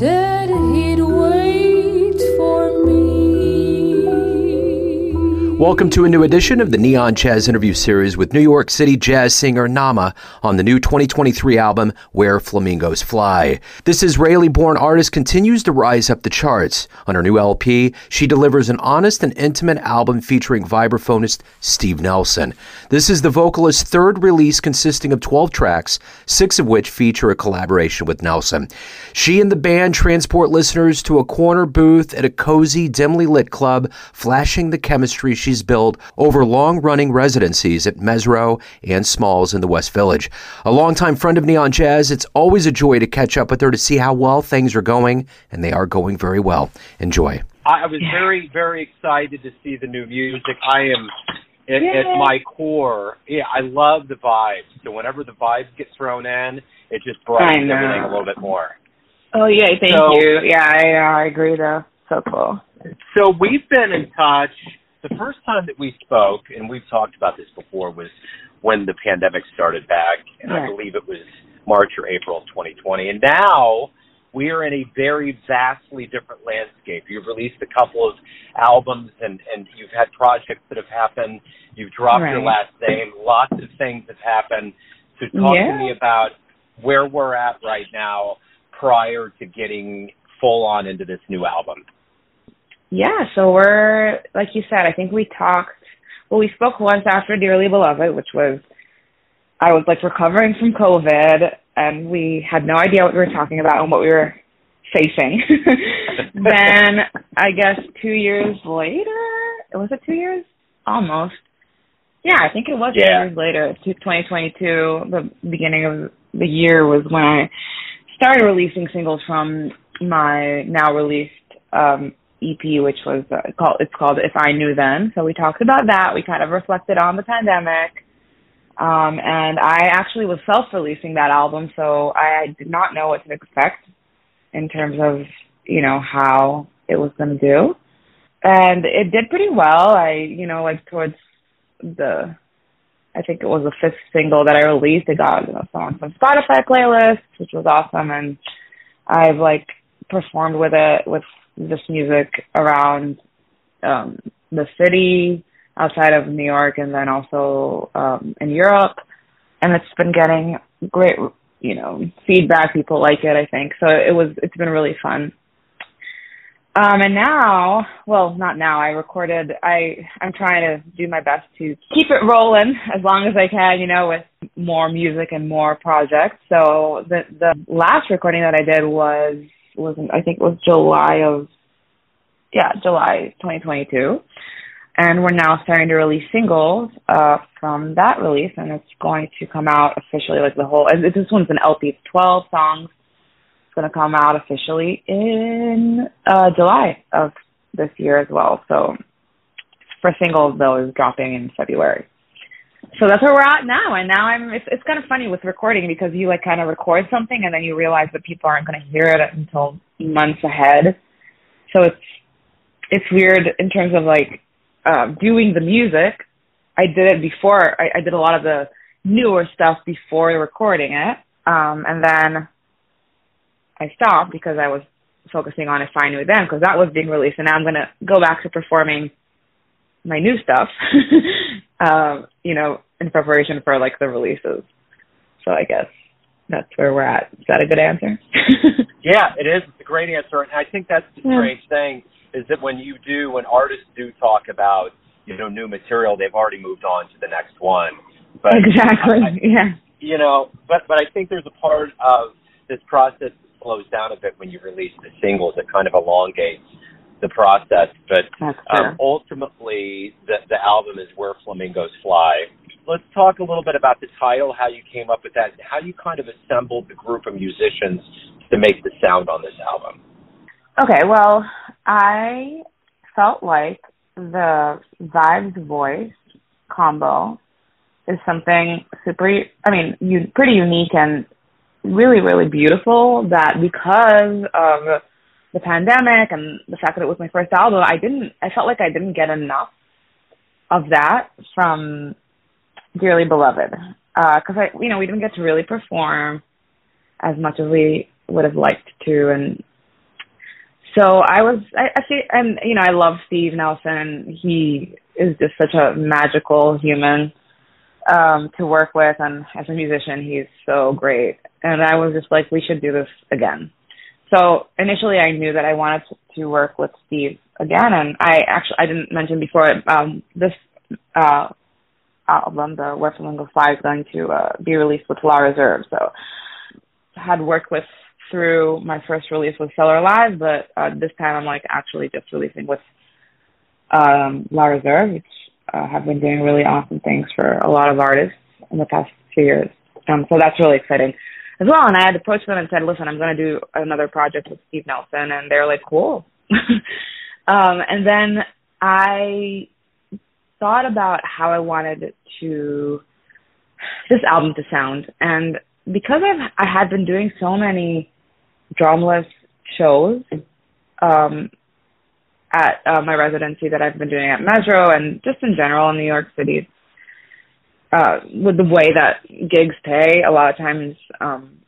said Welcome to a new edition of the Neon Jazz interview series with New York City jazz singer Naama on the new 2023 album Where Flamingos Fly. This Israeli born artist continues to rise up the charts. On her new LP, she delivers an honest and intimate album featuring vibraphonist Steve Nelson. This is the vocalist's third release consisting of 12 tracks, six of which feature a collaboration with Nelson. She and the band transport listeners to a corner booth at a cozy, dimly lit club, flashing the chemistry she's built over long running residencies at Mezzrow and Smalls in the West Village. A longtime friend of Neon Jazz, it's always a joy to catch up with her to see how well things are going, and they are going very well. Enjoy. I was very, very excited to see the new music. I am at, at my core, yeah, I love the vibes. So whenever the vibes get thrown in, it just brightens everything a little bit more. Oh yeah, thank So- you. Yeah, I, I agree though. So cool. So we've been in touch. The first time that we spoke, and we've talked about this before, was when the pandemic started back, and I believe it was March or April of 2020. And now we are in a very vastly different landscape. You've released a couple of albums, and and you've had projects that have happened. You've dropped your last name. Lots of things have happened. So talk Yeah. to me about where we're at right now prior to getting full on into this new album. Yeah, so we're like you said, I think we talked well, we spoke once after Dearly Beloved, which was I was like recovering from COVID and we had no idea what we were talking about and what we were facing. then I guess two years later was it two years? Almost. Yeah, I think it was two years later, to 2022. The beginning of the year was when I started releasing singles from my now released um, EP, which was uh, called it's called If I Knew Then. So we talked about that. We kind of reflected on the pandemic. Um, and I actually was self-releasing that album, so I did not know what to expect in terms of you know how it was going to do, and it did pretty well. I you know like towards the I think it was the fifth single that I released. It got you know, on some Spotify playlists, which was awesome, and I've like performed with it with this music around um the city outside of New York and then also um in Europe. And it's been getting great you know feedback. People like it I think. So it was it's been really fun. Um and now well not now. I recorded I I'm trying to do my best to keep it rolling as long as I can you know with more music and more projects. So the the last recording that I did was was in, I think it was July of yeah, July 2022. And we're now starting to release singles uh, from that release, and it's going to come out officially, like the whole. and This one's an LP, it's 12 songs. It's going to come out officially in uh, July of this year as well. So for singles, though, is dropping in February. So that's where we're at now, and now I'm. It's it's kind of funny with recording because you like kind of record something, and then you realize that people aren't going to hear it until months ahead. So it's it's weird in terms of like um, doing the music. I did it before. I, I did a lot of the newer stuff before recording it, um, and then I stopped because I was focusing on If I Knew Then because that was being released, and now I'm gonna go back to performing my new stuff. um, you know, in preparation for like the releases. So I guess that's where we're at. Is that a good answer? Yeah, it is. It's a great answer, and I think that's the Yeah. strange thing is that when you do, when artists do talk about you know new material, they've already moved on to the next one. But exactly. I- yeah. you know, but but I think there's a part of this process that slows down a bit when you release the singles. It kind of elongates the process, but um, ultimately the the album is where flamingos fly. Let's talk a little bit about the title, how you came up with that, and how you kind of assembled the group of musicians to make the sound on this album. Okay, well, I felt like the vibes voice combo is something super, I mean, pretty unique and really, really beautiful that because of the pandemic and the fact that it was my first album, I didn't, I felt like I didn't get enough of that from Dearly Beloved. Uh, cause I, you know, we didn't get to really perform as much as we would have liked to and so I was I, I see and you know I love Steve Nelson. He is just such a magical human um to work with and as a musician he's so great. And I was just like we should do this again. So initially I knew that I wanted to, to work with Steve again and I actually I didn't mention before um this uh album, the Where Flamingo Fly, is going to uh, be released with La Reserve. So had worked with through my first release with Cellar Live, but uh, this time I'm like actually just releasing with um, La Reserve, which uh, have been doing really awesome things for a lot of artists in the past few years. Um, so that's really exciting as well. And I had approached them and said, listen, I'm going to do another project with Steve Nelson. And they're like, cool. um, and then I thought about how I wanted to this album to sound. And because I've I had been doing so many drumless shows um, at uh, my residency that I've been doing at Mezzrow and just in general in New York City. Uh, with the way that gigs pay, a lot of times um,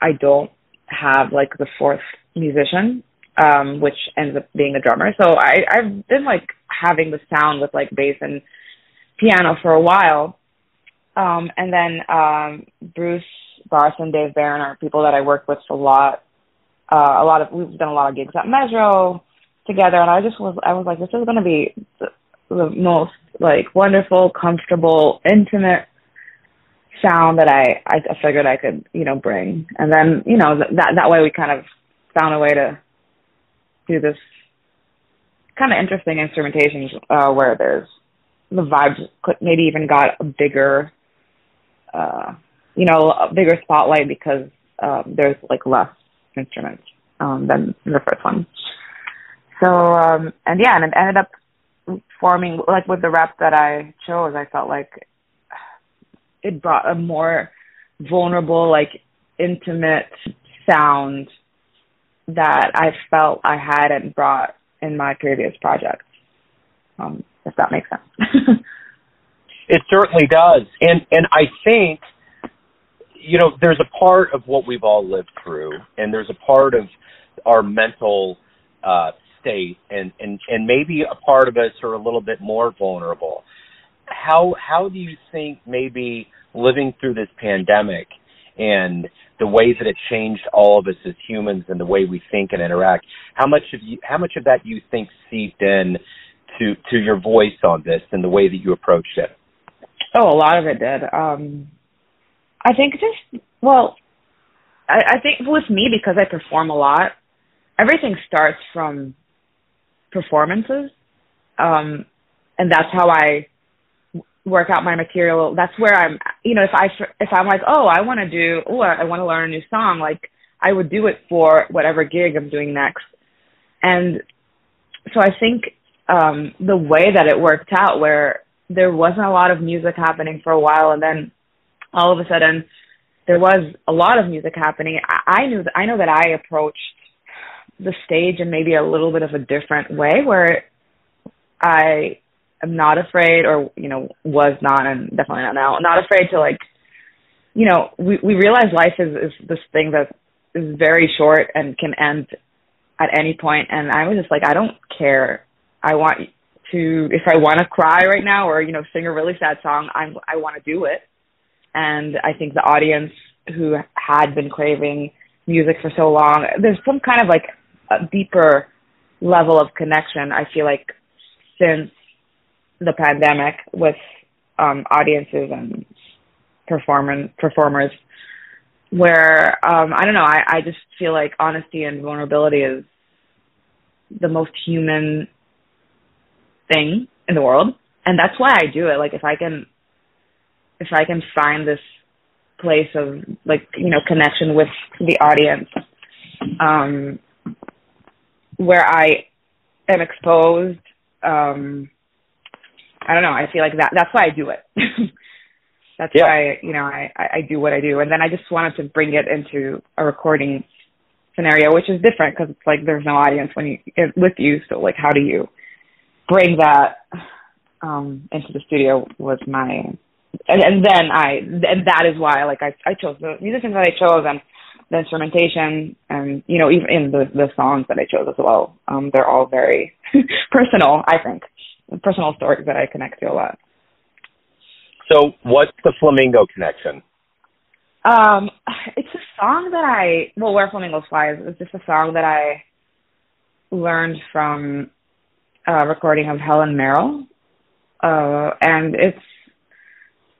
I don't have like the fourth musician, um, which ends up being a drummer. So I, I've been like having the sound with like bass and piano for a while. Um, and then um, Bruce Barth and Dave Barron are people that I work with a lot. Uh, a lot of we've done a lot of gigs at Mezzrow together, and I just was I was like, this is going to be the, most like wonderful, comfortable, intimate sound that I I figured I could you know bring, and then you know that that way we kind of found a way to do this kind of interesting instrumentation uh, where there's the vibes maybe even got a bigger uh, you know, a bigger spotlight because um, there's like less instruments um, than the first one. So um, and yeah, and it ended up forming like with the rep that I chose. I felt like it brought a more vulnerable, like intimate sound that I felt I hadn't brought in my previous projects. Um, if that makes sense. it certainly does, and and I think you know, there's a part of what we've all lived through, and there's a part of our mental uh, state, and and and maybe a part of us are a little bit more vulnerable. How how do you think maybe living through this pandemic and the ways that it changed all of us as humans and the way we think and interact? How much of you how much of that do you think seeped in to to your voice on this and the way that you approached it? Oh, a lot of it did. Um, I think just well, I, I think with me because I perform a lot, everything starts from performances, um, and that's how I work out my material. That's where I'm. You know, if I if I'm like, oh, I want to do, oh, I want to learn a new song, like I would do it for whatever gig I'm doing next, and so I think um, the way that it worked out, where there wasn't a lot of music happening for a while, and then all of a sudden there was a lot of music happening. I, I knew that I know that I approached the stage in maybe a little bit of a different way where I am not afraid or, you know, was not and definitely not now, not afraid to like you know, we, we realize life is, is this thing that is very short and can end at any point and I was just like, I don't care. I want to if I want to cry right now or, you know, sing a really sad song, I'm I want to do it and I think the audience who had been craving music for so long, there's some kind of like a deeper level of connection. I feel like since the pandemic with um, audiences and performance performers, where um, I don't know, I, I just feel like honesty and vulnerability is the most human thing in the world, and that's why I do it. Like if I can if I can find this place of like you know connection with the audience um where I am exposed um I don't know I feel like that that's why I do it. That's yeah. why you know I I do what I do. And then I just wanted to bring it into a recording scenario which is different because it's like there's no audience when you with you. So like how do you bring that um into the studio was my and, and then I and that is why like I I chose the musicians that I chose and the instrumentation and you know, even in the the songs that I chose as well, um, they're all very personal. I think personal stories that I connect to a lot. So, what's the flamingo connection? Um, it's a song that I well, where flamingos fly is just a song that I learned from a recording of Helen Merrill, uh, and it's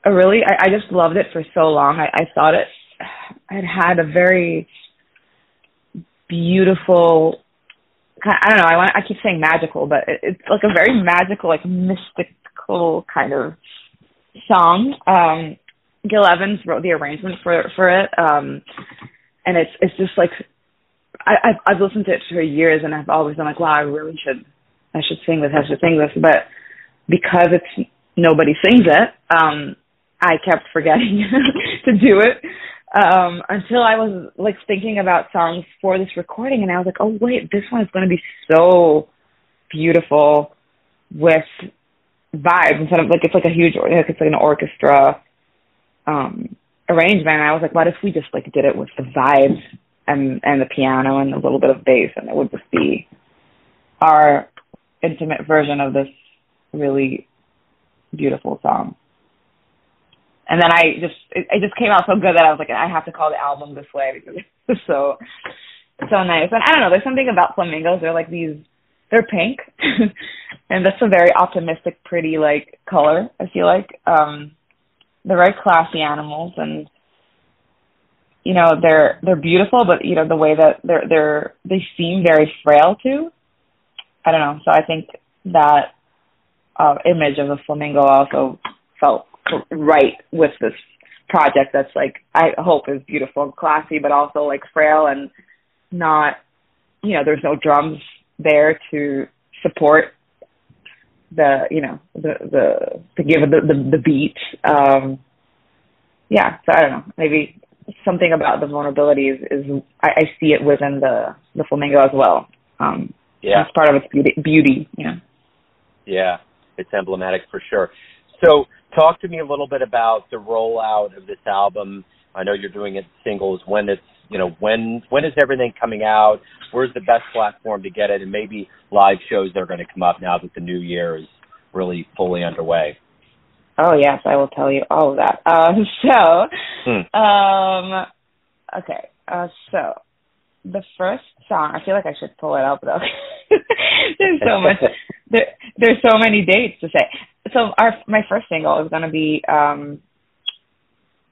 a really I, I just loved it for so long. I, I thought it it had had a very beautiful I don't know. I want. I keep saying magical, but it, it's like a very magical, like mystical kind of song. Um, Gil Evans wrote the arrangement for for it, um, and it's it's just like I, I've, I've listened to it for years, and I've always been like, wow, I really should I should sing this. I should sing this, but because it's nobody sings it, um, I kept forgetting to do it um until I was like thinking about songs for this recording and I was like, "Oh wait, this one is going to be so beautiful with vibes instead of like it's like a huge like it's like an orchestra um arrangement." And I was like, "What if we just like did it with the vibes and and the piano and a little bit of bass and it would just be our intimate version of this really beautiful song." And then I just it, it just came out so good that I was like, I have to call the album this way because it's so so nice. And I don't know, there's something about flamingos. They're like these they're pink. and that's a very optimistic, pretty like color, I feel like. Um they're very classy animals and you know, they're they're beautiful, but you know, the way that they're they're they seem very frail too. I don't know. So I think that uh image of a flamingo also felt right with this project that's like I hope is beautiful and classy, but also like frail and not, you know, there's no drums there to support the, you know, the the to give the the, the beat. Um, yeah, so I don't know, maybe something about the vulnerability is, is I, I see it within the the flamingo as well. Um, yeah, it's part of its beauty, beauty, you know. Yeah, it's emblematic for sure. So talk to me a little bit about the rollout of this album. I know you're doing it singles. When it's you know when when is everything coming out? Where's the best platform to get it? And maybe live shows that are going to come up now that the new year is really fully underway. Oh yes, I will tell you all of that. Uh, so, hmm. um, okay, uh, so the first song. I feel like I should pull it up though. there's so much. There, there's so many dates to say. So our my first single is going to be um,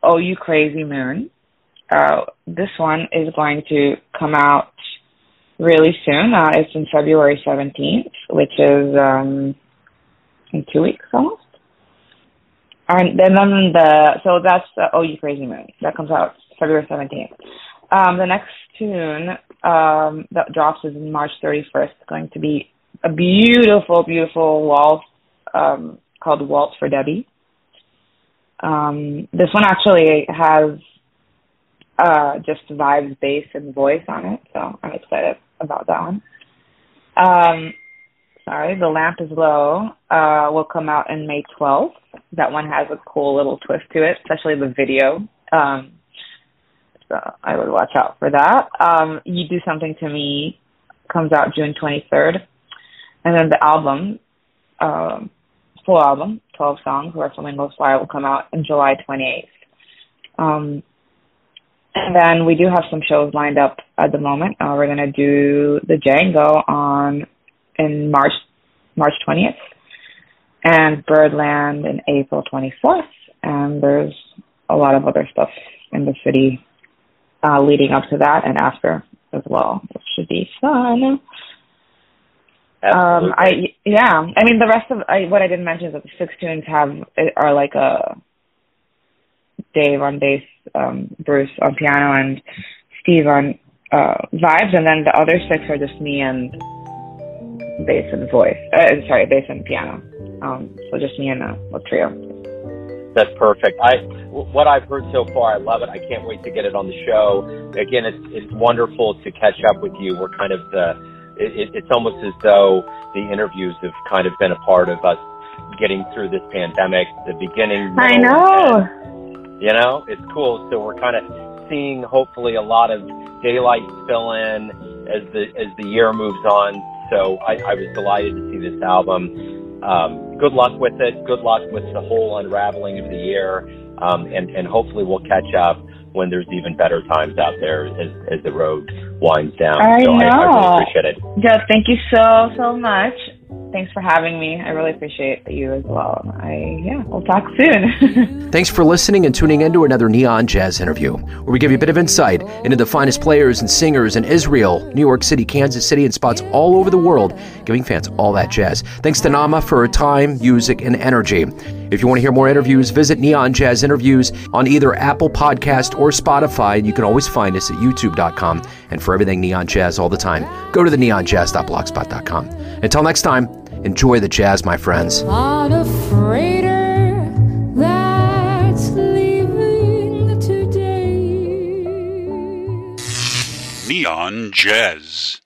"Oh You Crazy Moon." Uh, this one is going to come out really soon. Uh, it's in February 17th, which is um, in two weeks almost. And then the so that's "Oh You Crazy Moon" that comes out February 17th. Um, the next tune um, that drops is March 31st. It's going to be a beautiful, beautiful waltz um, called Waltz for Debby. Um, this one actually has uh, just vibes, bass, and voice on it, so I'm excited about that one. Um, sorry, The Lamp is Low uh, will come out in May 12th. That one has a cool little twist to it, especially the video. Um, so I would watch out for that. Um, you Do Something to Me comes out June 23rd. And then the album, um, full album, 12 songs, Where Flamingos Fly, will come out in July 28th. Um, and then we do have some shows lined up at the moment. Uh, we're going to do the Django on in March March 20th and Birdland in April 24th. And there's a lot of other stuff in the city uh, leading up to that and after as well, which should be fun. Um, I yeah, I mean the rest of I, what I didn't mention is that the six tunes have are like a Dave on bass, um, Bruce on piano, and Steve on uh, vibes, and then the other six are just me and bass and voice. Uh, sorry, bass and piano. Um, so just me and a, a trio. That's perfect. I what I've heard so far, I love it. I can't wait to get it on the show. Again, it's it's wonderful to catch up with you. We're kind of the it, it's almost as though the interviews have kind of been a part of us getting through this pandemic, the beginning. I know. And, you know, it's cool. So we're kind of seeing hopefully a lot of daylight fill in as the as the year moves on. So I, I was delighted to see this album. Um, good luck with it. Good luck with the whole unraveling of the year, um, and and hopefully we'll catch up when there's even better times out there as, as the road winds down. I so know. I, I really appreciate it. Jeff, thank you so so much. Thanks for having me. I really appreciate you as well. I yeah, we'll talk soon. Thanks for listening and tuning in to another Neon Jazz interview, where we give you a bit of insight into the finest players and singers in Israel, New York City, Kansas City, and spots all over the world, giving fans all that jazz. Thanks to Naama for her time, music, and energy. If you want to hear more interviews, visit Neon Jazz Interviews on either Apple Podcast or Spotify, and you can always find us at youtube.com. And for everything Neon Jazz all the time, go to the neonjazz.blogspot.com. Until next time, enjoy the jazz, my friends. On a freighter that's leaving today. Neon Jazz.